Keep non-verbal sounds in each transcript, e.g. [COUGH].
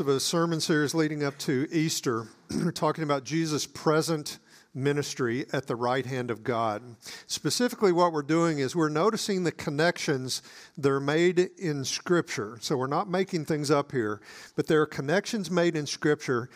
of a sermon series leading up to Easter. [CLEARS THROAT] We're talking about Jesus' present ministry at the right hand of God. Specifically, what we're doing is we're noticing the connections that are made in Scripture. So we're not making things up here, but there are connections made in Scripture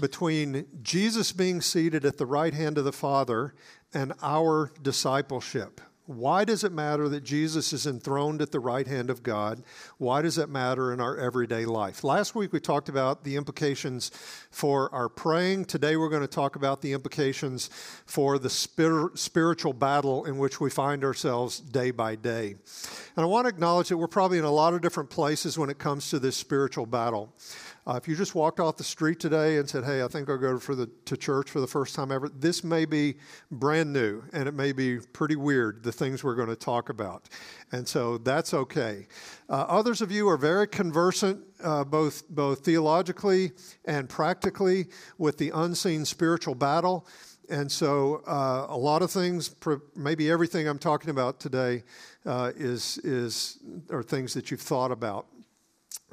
between Jesus being seated at the right hand of the Father and our discipleship. Why does it matter that Jesus is enthroned at the right hand of God? Why does it matter in our everyday life? Last week we talked about the implications for our praying. Today we're going to talk about the implications for the spir- spiritual battle in which we find ourselves day by day. And I want to acknowledge that we're probably in a lot of different places when it comes to this spiritual battle. Uh, if you just walked off the street today and said, "Hey, I think I'll go for the, to church for the first time ever," this may be brand new and it may be pretty weird. The things we're going to talk about, and so that's okay. Uh, others of you are very conversant, uh, both both theologically and practically, with the unseen spiritual battle. And so, uh, a lot of things, maybe everything I'm talking about today, uh, is is are things that you've thought about.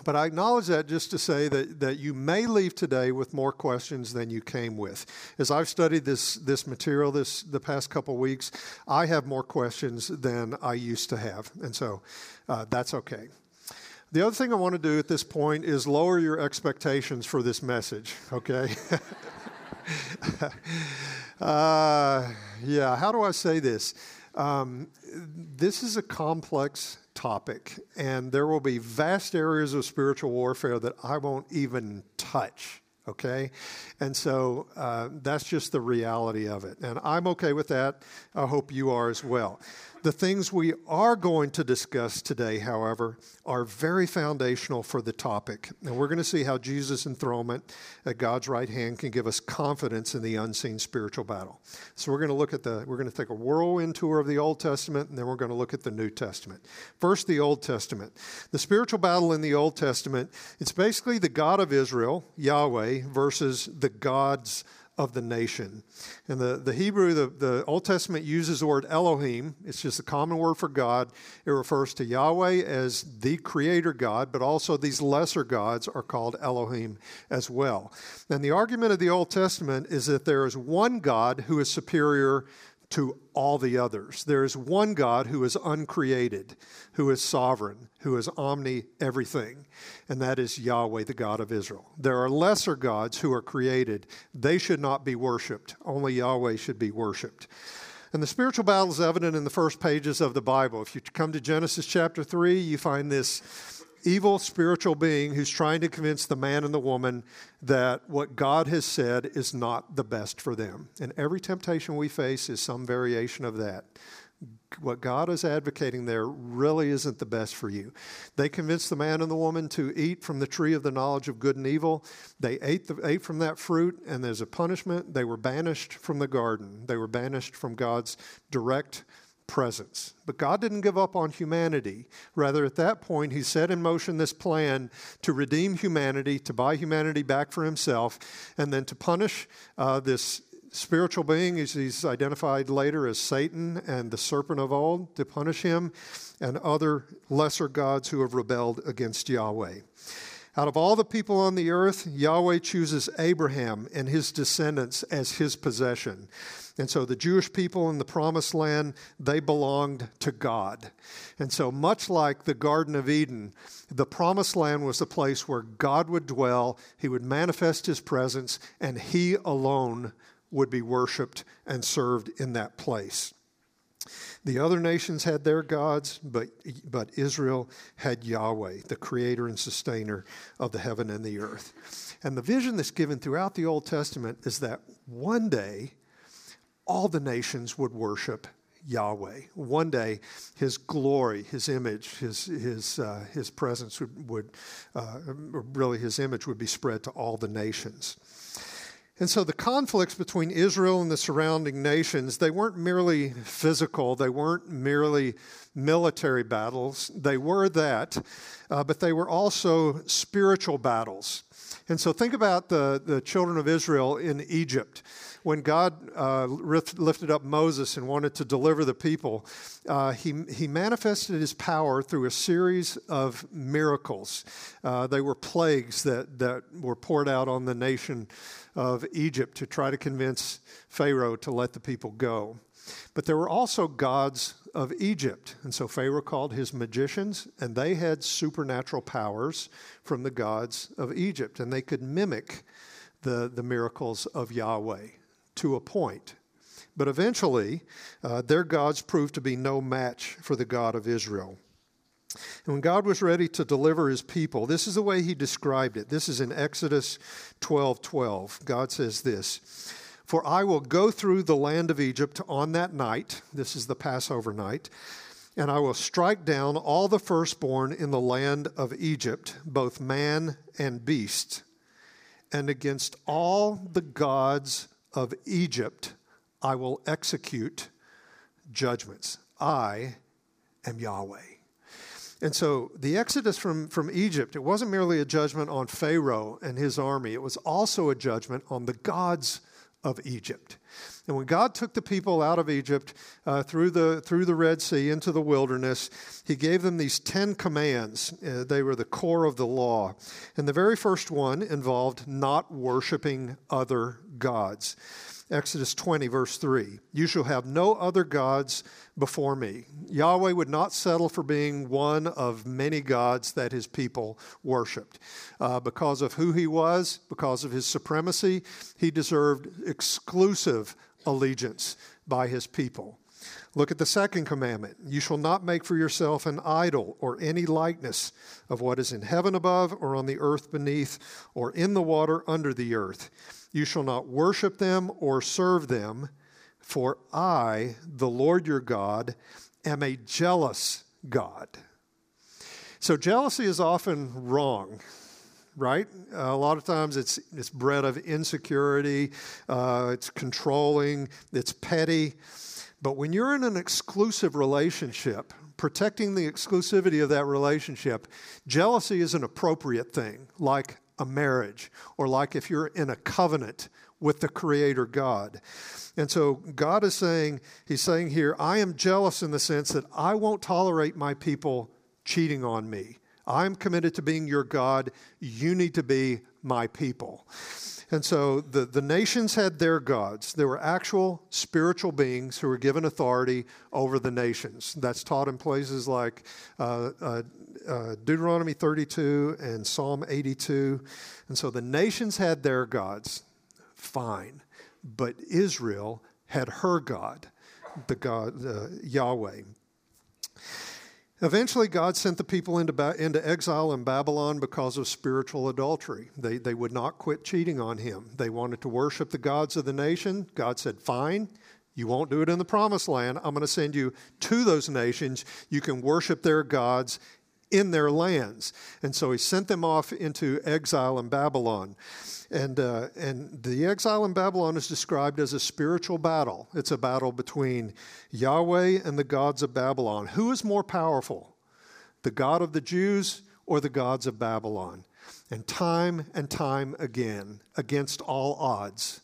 But I acknowledge that just to say that, that you may leave today with more questions than you came with. As I've studied this, this material this the past couple weeks, I have more questions than I used to have. And so uh, that's okay. The other thing I want to do at this point is lower your expectations for this message, okay? [LAUGHS] uh, yeah, how do I say this? Um, this is a complex topic, and there will be vast areas of spiritual warfare that I won't even touch. Okay? And so uh, that's just the reality of it. And I'm okay with that. I hope you are as well. The things we are going to discuss today, however, are very foundational for the topic. And we're going to see how Jesus' enthronement at God's right hand can give us confidence in the unseen spiritual battle. So we're going to look at the, we're going to take a whirlwind tour of the Old Testament, and then we're going to look at the New Testament. First, the Old Testament. The spiritual battle in the Old Testament, it's basically the God of Israel, Yahweh, versus the gods of the nation. And the, the Hebrew, the, the Old Testament uses the word Elohim. It's just a common word for God. It refers to Yahweh as the creator God, but also these lesser gods are called Elohim as well. And the argument of the Old Testament is that there is one God who is superior to all the others. There is one God who is uncreated, who is sovereign, who is omni everything, and that is Yahweh, the God of Israel. There are lesser gods who are created. They should not be worshiped. Only Yahweh should be worshiped. And the spiritual battle is evident in the first pages of the Bible. If you come to Genesis chapter 3, you find this evil spiritual being who's trying to convince the man and the woman that what God has said is not the best for them. And every temptation we face is some variation of that. What God is advocating there really isn't the best for you. They convinced the man and the woman to eat from the tree of the knowledge of good and evil. They ate, the, ate from that fruit, and as a punishment. They were banished from the garden, they were banished from God's direct presence. But God didn't give up on humanity. Rather, at that point, He set in motion this plan to redeem humanity, to buy humanity back for Himself, and then to punish uh, this spiritual being, as he's identified later as Satan and the serpent of old, to punish him and other lesser gods who have rebelled against Yahweh. Out of all the people on the earth, Yahweh chooses Abraham and his descendants as his possession. And so the Jewish people in the promised land, they belonged to God. And so, much like the Garden of Eden, the promised land was the place where God would dwell, he would manifest his presence, and he alone would be worshiped and served in that place. The other nations had their gods, but, but Israel had Yahweh, the creator and sustainer of the heaven and the earth. And the vision that's given throughout the Old Testament is that one day all the nations would worship Yahweh. One day, His glory, His image, His His uh, His presence would, would uh, really His image would be spread to all the nations. And so the conflicts between Israel and the surrounding nations, they weren't merely physical, they weren't merely military battles. They were that, uh, but they were also spiritual battles. And so think about the, the children of Israel in Egypt. When God uh, lifted up Moses and wanted to deliver the people, uh, he, he manifested his power through a series of miracles. Uh, they were plagues that, that were poured out on the nation of Egypt to try to convince Pharaoh to let the people go. But there were also gods of Egypt. And so Pharaoh called his magicians, and they had supernatural powers from the gods of Egypt. And they could mimic the, the miracles of Yahweh to a point. But eventually, uh, their gods proved to be no match for the God of Israel. And when God was ready to deliver his people, this is the way he described it. This is in Exodus 12 12. God says this For I will go through the land of Egypt on that night, this is the Passover night, and I will strike down all the firstborn in the land of Egypt, both man and beast. And against all the gods of Egypt, I will execute judgments. I am Yahweh. And so the exodus from, from Egypt, it wasn't merely a judgment on Pharaoh and his army, it was also a judgment on the gods of Egypt. And when God took the people out of Egypt uh, through, the, through the Red Sea into the wilderness, He gave them these 10 commands. Uh, they were the core of the law. And the very first one involved not worshiping other gods. Exodus 20, verse 3 You shall have no other gods before me. Yahweh would not settle for being one of many gods that his people worshiped. Uh, because of who he was, because of his supremacy, he deserved exclusive allegiance by his people. Look at the second commandment. You shall not make for yourself an idol or any likeness of what is in heaven above, or on the earth beneath, or in the water under the earth. You shall not worship them or serve them, for I, the Lord your God, am a jealous God. So jealousy is often wrong right? A lot of times it's, it's bred of insecurity, uh, it's controlling, it's petty. But when you're in an exclusive relationship, protecting the exclusivity of that relationship, jealousy is an appropriate thing, like a marriage, or like if you're in a covenant with the Creator God. And so God is saying, He's saying here, I am jealous in the sense that I won't tolerate my people cheating on me. I'm committed to being your God. You need to be my people. And so the, the nations had their gods. There were actual spiritual beings who were given authority over the nations. That's taught in places like uh, uh, uh, Deuteronomy 32 and Psalm 82. And so the nations had their gods, fine. But Israel had her God, the God, uh, Yahweh. Eventually, God sent the people into, ba- into exile in Babylon because of spiritual adultery. They, they would not quit cheating on him. They wanted to worship the gods of the nation. God said, Fine, you won't do it in the promised land. I'm going to send you to those nations. You can worship their gods in their lands. And so he sent them off into exile in Babylon. And, uh, and the exile in Babylon is described as a spiritual battle. It's a battle between Yahweh and the gods of Babylon. Who is more powerful, the God of the Jews or the gods of Babylon? And time and time again, against all odds,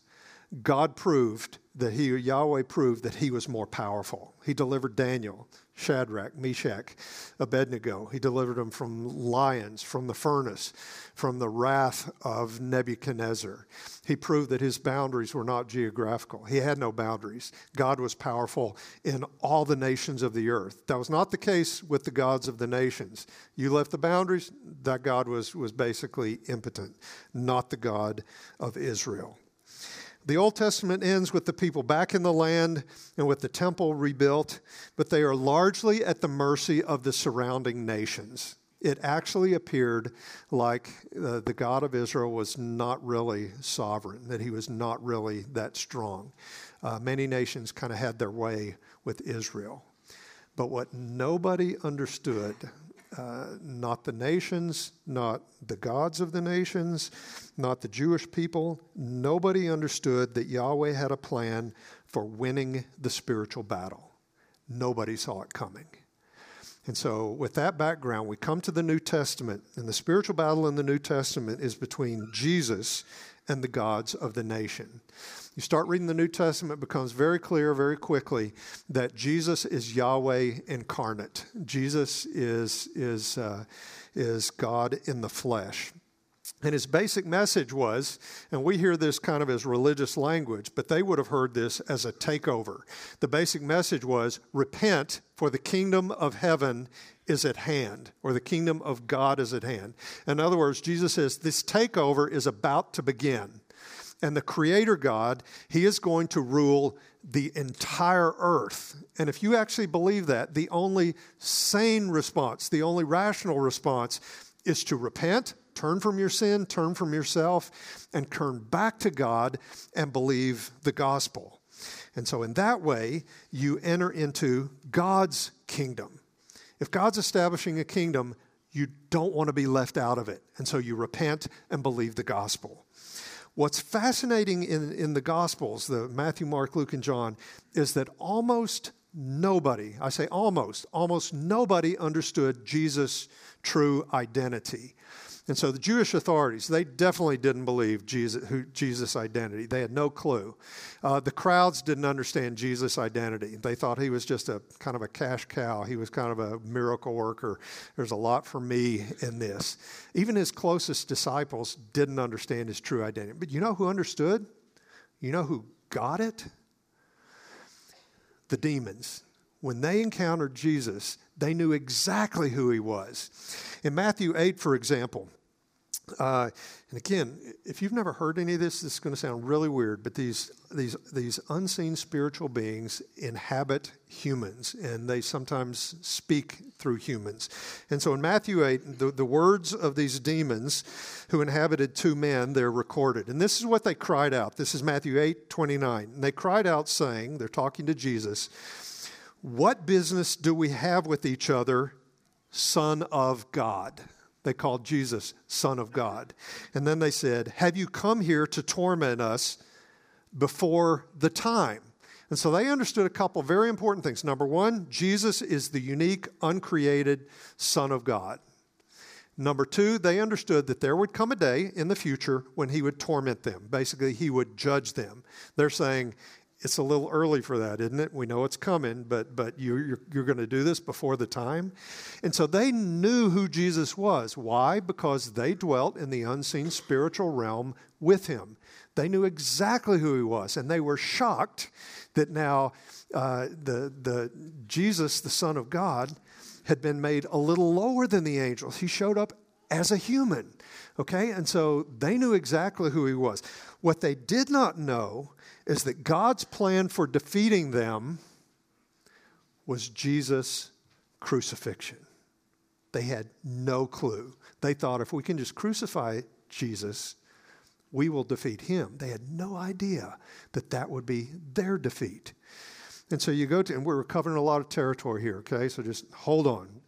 God proved that he, Yahweh proved that he was more powerful. He delivered Daniel Shadrach, Meshach, Abednego. He delivered them from lions, from the furnace, from the wrath of Nebuchadnezzar. He proved that his boundaries were not geographical. He had no boundaries. God was powerful in all the nations of the earth. That was not the case with the gods of the nations. You left the boundaries, that God was, was basically impotent, not the God of Israel. The Old Testament ends with the people back in the land and with the temple rebuilt, but they are largely at the mercy of the surrounding nations. It actually appeared like uh, the God of Israel was not really sovereign, that he was not really that strong. Uh, many nations kind of had their way with Israel. But what nobody understood uh, not the nations, not the gods of the nations, not the Jewish people. Nobody understood that Yahweh had a plan for winning the spiritual battle. Nobody saw it coming. And so, with that background, we come to the New Testament, and the spiritual battle in the New Testament is between Jesus and the gods of the nation. You start reading the New Testament, it becomes very clear very quickly that Jesus is Yahweh incarnate. Jesus is, is, uh, is God in the flesh. And his basic message was, and we hear this kind of as religious language, but they would have heard this as a takeover. The basic message was repent, for the kingdom of heaven is at hand, or the kingdom of God is at hand. In other words, Jesus says this takeover is about to begin. And the Creator God, He is going to rule the entire earth. And if you actually believe that, the only sane response, the only rational response is to repent Turn from your sin, turn from yourself, and turn back to God and believe the gospel. And so, in that way, you enter into God's kingdom. If God's establishing a kingdom, you don't want to be left out of it. And so, you repent and believe the gospel. What's fascinating in, in the Gospels, the Matthew, Mark, Luke, and John, is that almost nobody, I say almost, almost nobody understood Jesus' true identity. And so the Jewish authorities, they definitely didn't believe Jesus, who, Jesus' identity. They had no clue. Uh, the crowds didn't understand Jesus' identity. They thought he was just a kind of a cash cow. He was kind of a miracle worker. There's a lot for me in this. Even his closest disciples didn't understand his true identity. But you know who understood? You know who got it? The demons. When they encountered Jesus, they knew exactly who he was. In Matthew 8, for example, uh, and again, if you've never heard any of this, this is going to sound really weird, but these, these, these unseen spiritual beings inhabit humans, and they sometimes speak through humans. And so in Matthew 8, the, the words of these demons who inhabited two men, they're recorded. And this is what they cried out. This is Matthew 8, 29. And they cried out, saying, they're talking to Jesus, What business do we have with each other, Son of God? They called Jesus Son of God. And then they said, Have you come here to torment us before the time? And so they understood a couple very important things. Number one, Jesus is the unique, uncreated Son of God. Number two, they understood that there would come a day in the future when he would torment them. Basically, he would judge them. They're saying, it's a little early for that, isn't it? We know it's coming, but, but you, you're, you're going to do this before the time. And so they knew who Jesus was. Why? Because they dwelt in the unseen spiritual realm with him. They knew exactly who he was, and they were shocked that now uh, the, the Jesus, the Son of God, had been made a little lower than the angels. He showed up as a human. Okay? And so they knew exactly who he was. What they did not know is that God's plan for defeating them was Jesus' crucifixion. They had no clue. They thought if we can just crucify Jesus, we will defeat him. They had no idea that that would be their defeat. And so you go to, and we're covering a lot of territory here, okay? So just hold on.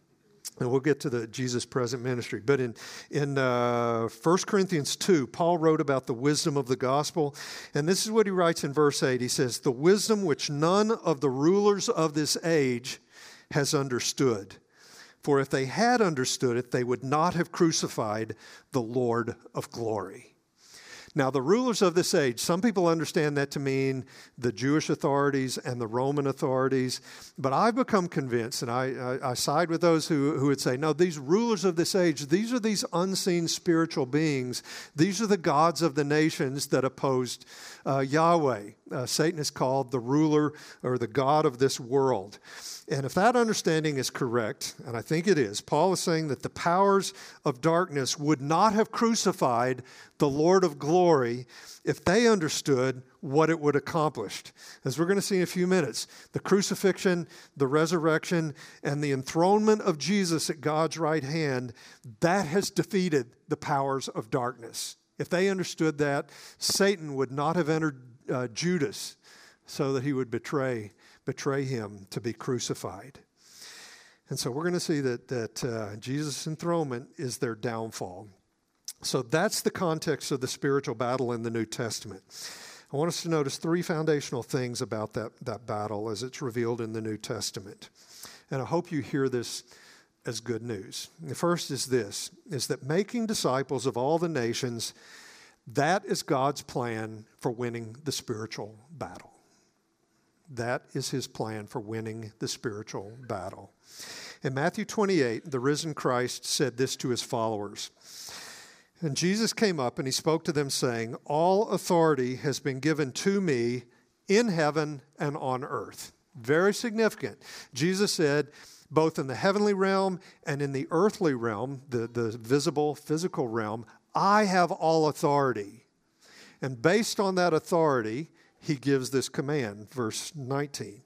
And we'll get to the Jesus present ministry. But in, in uh, 1 Corinthians 2, Paul wrote about the wisdom of the gospel. And this is what he writes in verse 8. He says, The wisdom which none of the rulers of this age has understood. For if they had understood it, they would not have crucified the Lord of glory. Now, the rulers of this age, some people understand that to mean the Jewish authorities and the Roman authorities, but I've become convinced, and I, I, I, side with those who, who would say, no, these rulers of this age, these are these unseen spiritual beings. These are the gods of the nations that opposed uh, Yahweh. Uh, Satan is called the ruler or the God of this world. And if that understanding is correct, and I think it is, Paul is saying that the powers of darkness would not have crucified the Lord of glory if they understood what it would accomplish. As we're going to see in a few minutes, the crucifixion, the resurrection, and the enthronement of Jesus at God's right hand, that has defeated the powers of darkness. If they understood that, Satan would not have entered uh, Judas so that he would betray betray him to be crucified. And so we're going to see that, that uh, Jesus' enthronement is their downfall. So that's the context of the spiritual battle in the New Testament. I want us to notice three foundational things about that, that battle as it's revealed in the New Testament. And I hope you hear this as good news. The first is this is that making disciples of all the nations, that is God's plan for winning the spiritual battle. That is his plan for winning the spiritual battle. In Matthew 28, the risen Christ said this to his followers. And Jesus came up and he spoke to them, saying, All authority has been given to me in heaven and on earth. Very significant. Jesus said, both in the heavenly realm and in the earthly realm, the, the visible, physical realm, I have all authority. And based on that authority, he gives this command, verse 19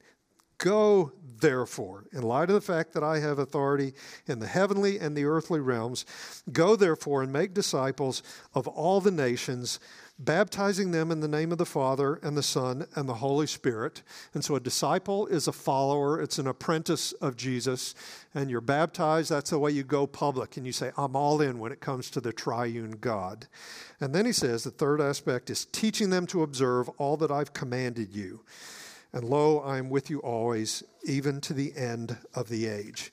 Go, therefore, in light of the fact that I have authority in the heavenly and the earthly realms, go, therefore, and make disciples of all the nations baptizing them in the name of the Father and the Son and the Holy Spirit. And so a disciple is a follower, it's an apprentice of Jesus. And you're baptized, that's the way you go public. And you say, I'm all in when it comes to the triune God. And then he says the third aspect is teaching them to observe all that I've commanded you. And lo, I am with you always, even to the end of the age.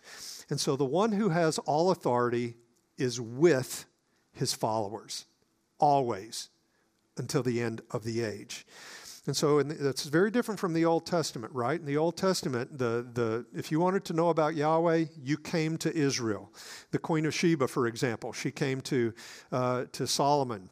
And so the one who has all authority is with his followers, always until the end of the age. And so that's very different from the Old Testament, right? In the Old Testament, the, the, if you wanted to know about Yahweh, you came to Israel. The Queen of Sheba, for example, she came to, uh, to Solomon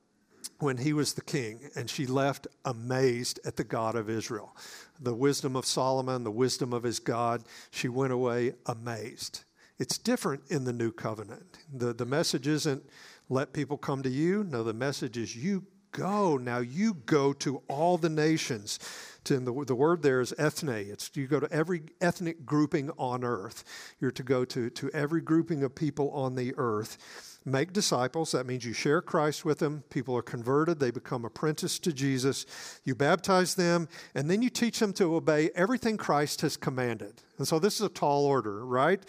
when he was the king, and she left amazed at the God of Israel. The wisdom of Solomon, the wisdom of his God, she went away amazed. It's different in the new covenant. The, the message isn't let people come to you. No, the message is you go. Now you go to all the nations. To, the, the word there is ethne. It's you go to every ethnic grouping on earth. You're to go to, to every grouping of people on the earth. Make disciples. That means you share Christ with them. People are converted. They become apprenticed to Jesus. You baptize them, and then you teach them to obey everything Christ has commanded. And so this is a tall order, right?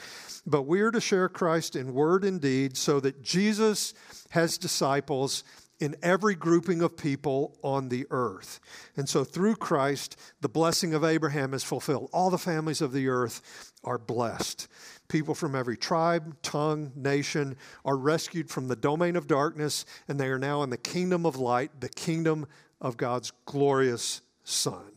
But we are to share Christ in word and deed so that Jesus has disciples in every grouping of people on the earth. And so through Christ, the blessing of Abraham is fulfilled. All the families of the earth are blessed. People from every tribe, tongue, nation are rescued from the domain of darkness, and they are now in the kingdom of light, the kingdom of God's glorious Son.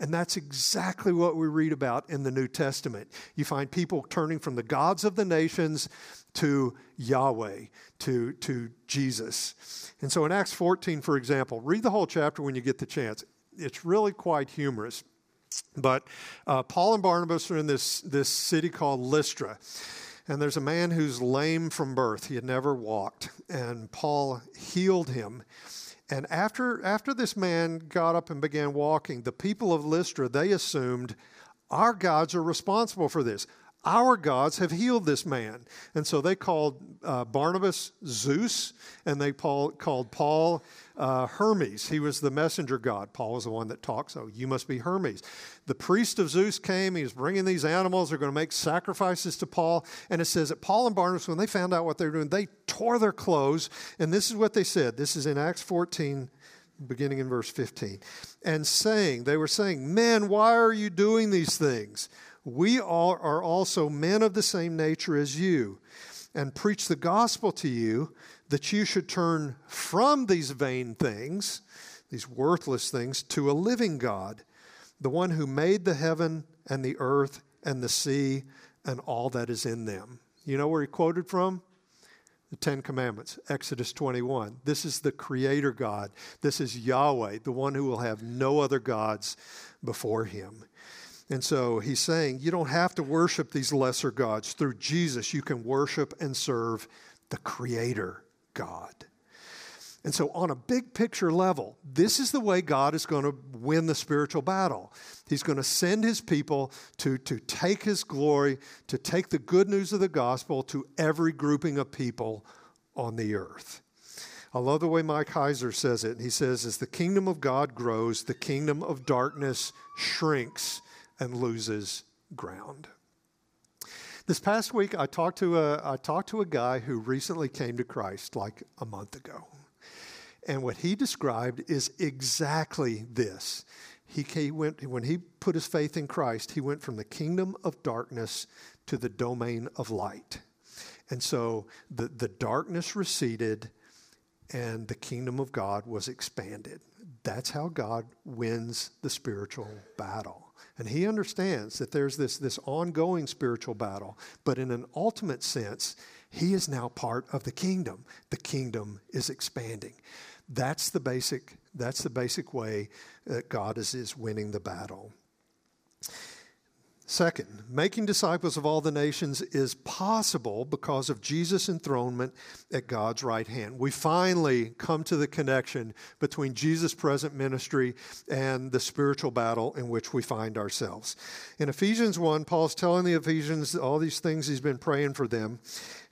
And that's exactly what we read about in the New Testament. You find people turning from the gods of the nations to Yahweh, to, to Jesus. And so in Acts 14, for example, read the whole chapter when you get the chance. It's really quite humorous. But uh, Paul and Barnabas are in this, this city called Lystra. And there's a man who's lame from birth. He had never walked. And Paul healed him. And after, after this man got up and began walking, the people of Lystra, they assumed our gods are responsible for this. Our gods have healed this man. And so they called uh, Barnabas Zeus, and they Paul, called Paul uh, Hermes. He was the messenger god. Paul was the one that talked, so you must be Hermes. The priest of Zeus came. He was bringing these animals. They're going to make sacrifices to Paul. And it says that Paul and Barnabas, when they found out what they were doing, they tore their clothes. And this is what they said. This is in Acts 14, beginning in verse 15. And saying, they were saying, Men, why are you doing these things? We all are also men of the same nature as you, and preach the gospel to you that you should turn from these vain things, these worthless things, to a living God, the one who made the heaven and the earth and the sea and all that is in them. You know where he quoted from? The Ten Commandments, Exodus 21. This is the Creator God. This is Yahweh, the one who will have no other gods before him. And so he's saying you don't have to worship these lesser gods. Through Jesus, you can worship and serve the Creator God. And so, on a big picture level, this is the way God is going to win the spiritual battle. He's going to send his people to, to take his glory, to take the good news of the gospel to every grouping of people on the earth. I love the way Mike Heiser says it. He says, As the kingdom of God grows, the kingdom of darkness shrinks and loses ground. This past week, I talked to a, I talked to a guy who recently came to Christ like a month ago. And what he described is exactly this. He, went, when he put his faith in Christ, he went from the kingdom of darkness to the domain of light. And so the, the darkness receded and the kingdom of God was expanded. That's how God wins the spiritual battle. And he understands that there's this, this ongoing spiritual battle, but in an ultimate sense, he is now part of the kingdom. The kingdom is expanding. That's the basic, that's the basic way that God is, is winning the battle. Second, making disciples of all the nations is possible because of Jesus' enthronement at God's right hand. We finally come to the connection between Jesus' present ministry and the spiritual battle in which we find ourselves. In Ephesians 1, Paul's telling the Ephesians all these things he's been praying for them.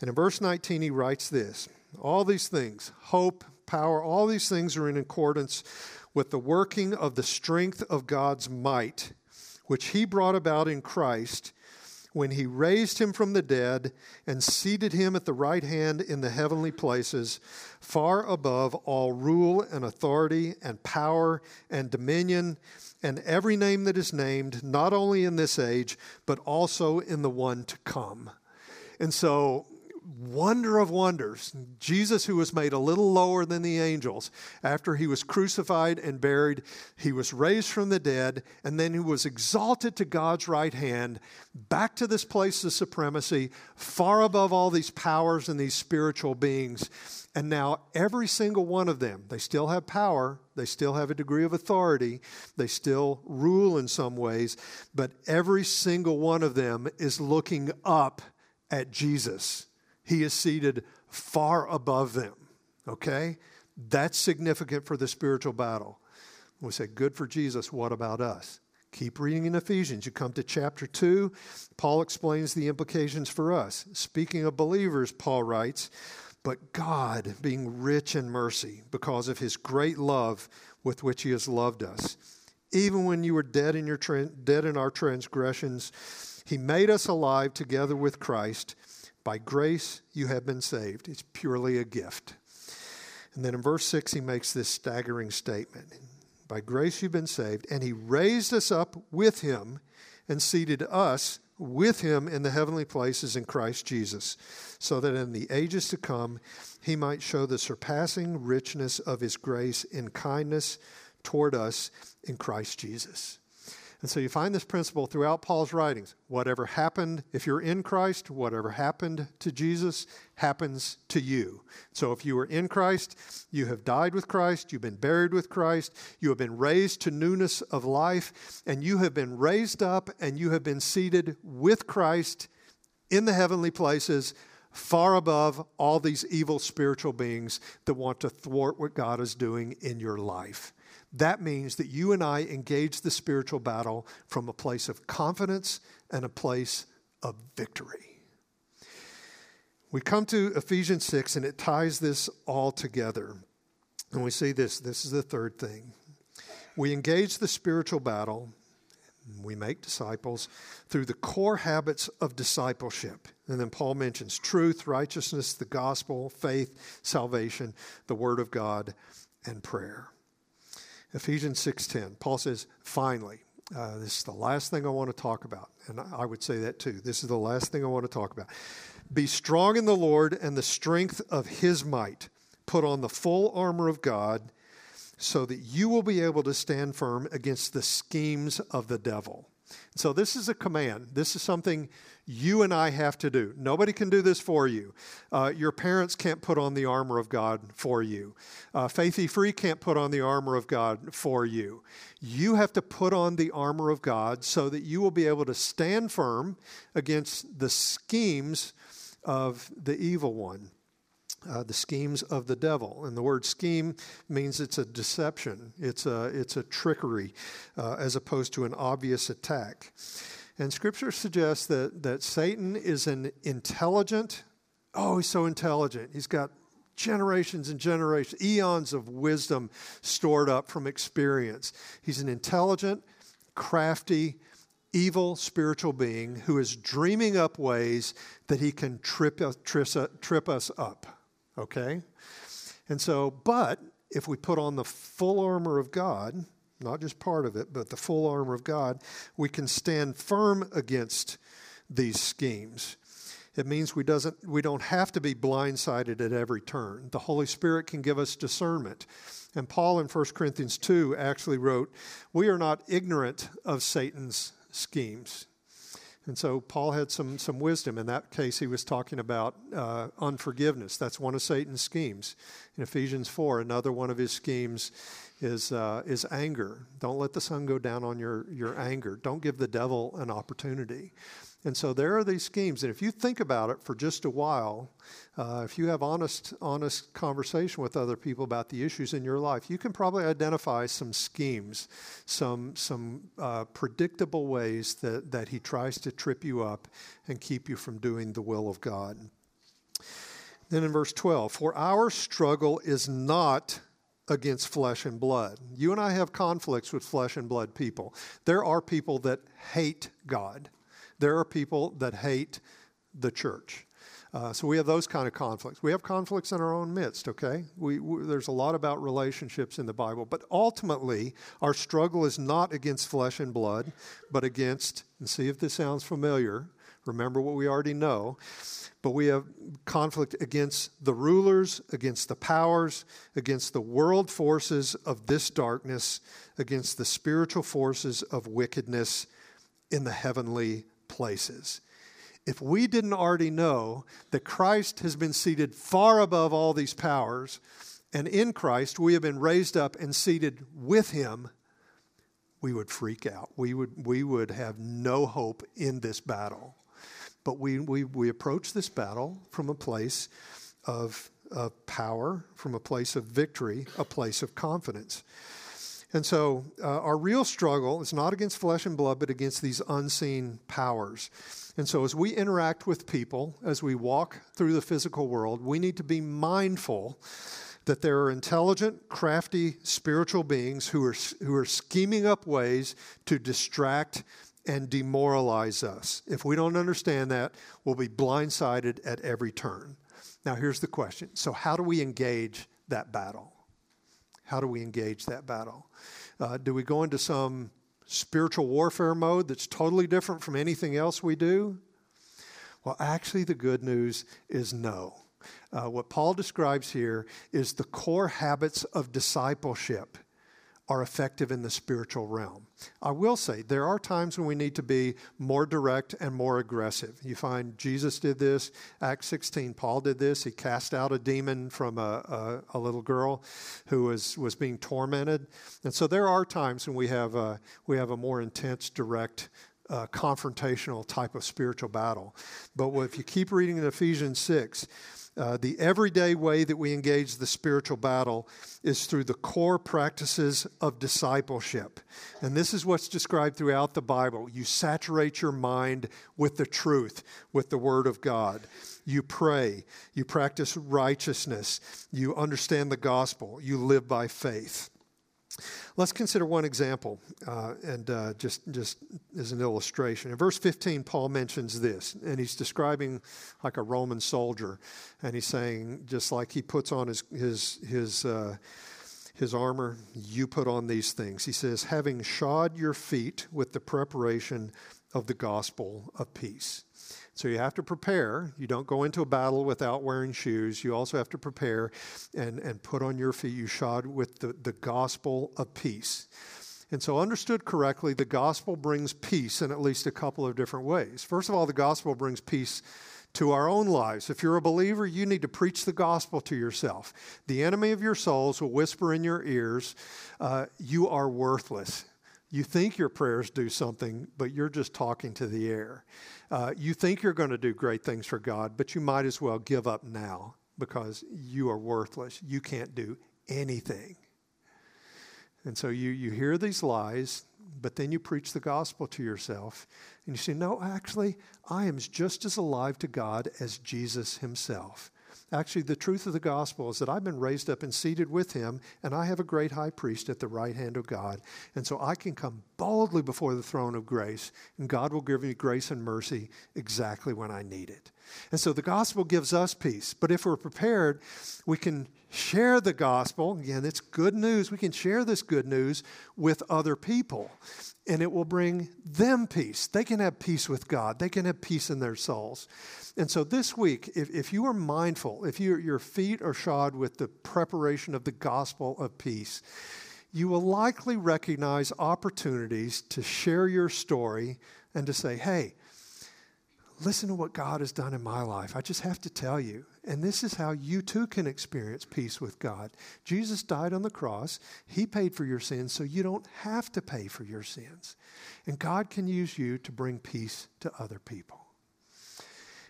And in verse 19, he writes this All these things, hope, power, all these things are in accordance with the working of the strength of God's might which he brought about in Christ when he raised him from the dead and seated him at the right hand in the heavenly places, far above all rule and authority and power and dominion and every name that is named, not only in this age, but also in the one to come. And so wonder of wonders, Jesus, who was made a little lower than the angels, after he was crucified and buried, he was raised from the dead, and then he was exalted to God's right hand, back to this place of supremacy, far above all these powers and these spiritual beings. And now, every single one of them, they still have power, they still have a degree of authority, they still rule in some ways, but every single one of them is looking up at Jesus he is seated far above them. Okay? That's significant for the spiritual battle. We say, good for Jesus. What about us? Keep reading in Ephesians. You come to chapter 2, Paul explains the implications for us. Speaking of believers, Paul writes, But God, being rich in mercy, because of his great love with which he has loved us, even when you were dead in, your dead in our transgressions, he made us alive together with Christ. By grace you have been saved. It's purely a gift. And then in verse 6, he makes this staggering statement By grace you've been saved, and he raised us up with him and seated us with him in the heavenly places in Christ Jesus, so that in the ages to come he might show the surpassing richness of his grace in kindness toward us in Christ Jesus. And so you find this principle throughout Paul's writings. Whatever happened, if you're in Christ, whatever happened to Jesus happens to you. So if you are in Christ, you have died with Christ, you've been buried with Christ, you have been raised to newness of life, and you have been raised up and you have been seated with Christ in the heavenly places far above all these evil spiritual beings that want to thwart what God is doing in your life. That means that you and I engage the spiritual battle from a place of confidence and a place of victory. We come to Ephesians 6 and it ties this all together. And we see this this is the third thing. We engage the spiritual battle, we make disciples through the core habits of discipleship. And then Paul mentions truth, righteousness, the gospel, faith, salvation, the word of God, and prayer. Ephesians 6:10. Paul says, "Finally, uh, this is the last thing I want to talk about." And I would say that too. This is the last thing I want to talk about. Be strong in the Lord and the strength of his might. Put on the full armor of God so that you will be able to stand firm against the schemes of the devil. So, this is a command. This is something you and I have to do. Nobody can do this for you. Uh, your parents can't put on the armor of God for you. Uh, Faithy Free can't put on the armor of God for you. You have to put on the armor of God so that you will be able to stand firm against the schemes of the evil one uh, the schemes of the devil. And the word scheme means it's a deception, it's a, it's a trickery, uh, as opposed to an obvious attack. And scripture suggests that, that Satan is an intelligent, oh, he's so intelligent. He's got generations and generations, eons of wisdom stored up from experience. He's an intelligent, crafty, evil spiritual being who is dreaming up ways that he can trip uh, us, uh, trip us up. Okay? And so, but if we put on the full armor of God, not just part of it, but the full armor of God, we can stand firm against these schemes. It means we, doesn't, we don't have to be blindsided at every turn. The Holy Spirit can give us discernment. And Paul in 1 Corinthians 2 actually wrote, We are not ignorant of Satan's schemes. And so Paul had some, some wisdom. In that case, he was talking about uh, unforgiveness. That's one of Satan's schemes. In Ephesians 4, another one of his schemes is, uh, is anger. Don't let the sun go down on your, your anger. Don't give the devil an opportunity. And so there are these schemes. And if you think about it for just a while, uh, if you have honest, honest conversation with other people about the issues in your life, you can probably identify some schemes, some, some uh, predictable ways that, that he tries to trip you up and keep you from doing the will of God. Then in verse 12, for our struggle is not against flesh and blood. You and I have conflicts with flesh and blood people. There are people that hate God. There are people that hate the church. Uh, so we have those kind of conflicts. We have conflicts in our own midst, okay? We, we, there's a lot about relationships in the Bible. But ultimately, our struggle is not against flesh and blood, but against, and see if this sounds familiar, remember what we already know, but we have conflict against the rulers, against the powers, against the world forces of this darkness, against the spiritual forces of wickedness in the heavenly places. If we didn't already know that Christ has been seated far above all these powers, and in Christ we have been raised up and seated with him, we would freak out. We would, we would have no hope in this battle. But we, we, we approach this battle from a place of, of power, from a place of victory, a place of confidence. And so uh, our real struggle is not against flesh and blood, but against these unseen powers. And so as we interact with people, as we walk through the physical world, we need to be mindful that there are intelligent, crafty spiritual beings who are, who are scheming up ways to distract and demoralize us. If we don't understand that, we'll be blindsided at every turn. Now, here's the question so, how do we engage that battle? How do we engage that battle? Uh, do we go into some spiritual warfare mode that's totally different from anything else we do? Well, actually, the good news is no. Uh, what Paul describes here is the core habits of discipleship are effective in the spiritual realm. I will say there are times when we need to be more direct and more aggressive. You find Jesus did this, Acts 16, Paul did this. He cast out a demon from a, a, a little girl who was, was being tormented. And so there are times when we have a, we have a more intense, direct, uh, confrontational type of spiritual battle. But if you keep reading in Ephesians 6, uh, the everyday way that we engage the spiritual battle is through the core practices of discipleship. And this is what's described throughout the Bible. You saturate your mind with the truth, with the Word of God. You pray, you practice righteousness, you understand the gospel, you live by faith. Let's consider one example, uh, and uh, just just as an illustration. In verse 15, Paul mentions this, and he's describing like a Roman soldier, and he's saying just like he puts on his his his. Uh, his armor, you put on these things. He says, having shod your feet with the preparation of the gospel of peace. So you have to prepare. You don't go into a battle without wearing shoes. You also have to prepare and, and put on your feet. You shod with the, the gospel of peace. And so, understood correctly, the gospel brings peace in at least a couple of different ways. First of all, the gospel brings peace to our own lives. If you're a believer, you need to preach the gospel to yourself. The enemy of your souls will whisper in your ears, uh, You are worthless. You think your prayers do something, but you're just talking to the air. Uh, you think you're going to do great things for God, but you might as well give up now because you are worthless. You can't do anything. And so you, you hear these lies, but then you preach the gospel to yourself. And you say, No, actually, I am just as alive to God as Jesus himself. Actually, the truth of the gospel is that I've been raised up and seated with him, and I have a great high priest at the right hand of God. And so I can come boldly before the throne of grace, and God will give me grace and mercy exactly when I need it. And so the gospel gives us peace. But if we're prepared, we can share the gospel. Again, it's good news. We can share this good news with other people, and it will bring them peace. They can have peace with God, they can have peace in their souls. And so this week, if, if you are mindful, if you, your feet are shod with the preparation of the gospel of peace, you will likely recognize opportunities to share your story and to say, hey, listen to what God has done in my life. I just have to tell you. And this is how you too can experience peace with God. Jesus died on the cross, He paid for your sins, so you don't have to pay for your sins. And God can use you to bring peace to other people.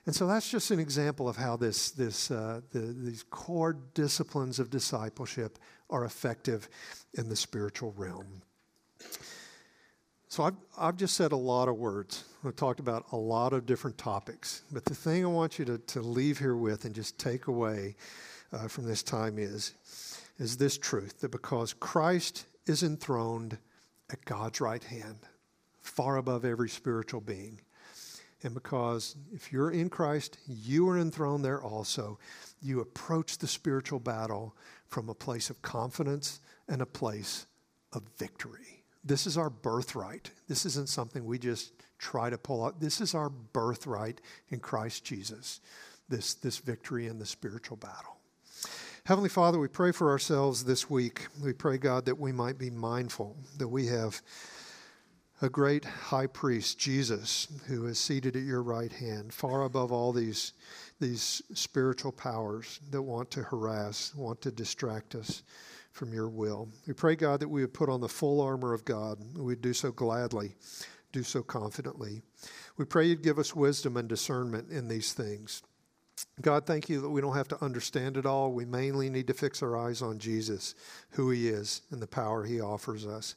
And so that's just an example of how this, this, uh, the, these core disciplines of discipleship are effective in the spiritual realm. So I've, I've just said a lot of words. I've talked about a lot of different topics. But the thing I want you to, to leave here with and just take away uh, from this time is, is this truth that because Christ is enthroned at God's right hand, far above every spiritual being, and because if you're in Christ, you are enthroned there also, you approach the spiritual battle from a place of confidence and a place of victory. This is our birthright. This isn't something we just try to pull out. This is our birthright in Christ Jesus, this, this victory in the spiritual battle. Heavenly Father, we pray for ourselves this week. We pray, God, that we might be mindful that we have a great high priest, Jesus, who is seated at your right hand, far above all these, these spiritual powers that want to harass, want to distract us from your will. We pray, God, that we would put on the full armor of God. We'd do so gladly, do so confidently. We pray you'd give us wisdom and discernment in these things. God, thank you that we don't have to understand it all. We mainly need to fix our eyes on Jesus, who he is, and the power he offers us.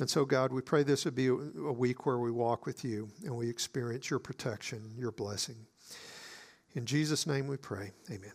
And so, God, we pray this would be a week where we walk with you and we experience your protection, your blessing. In Jesus' name we pray. Amen.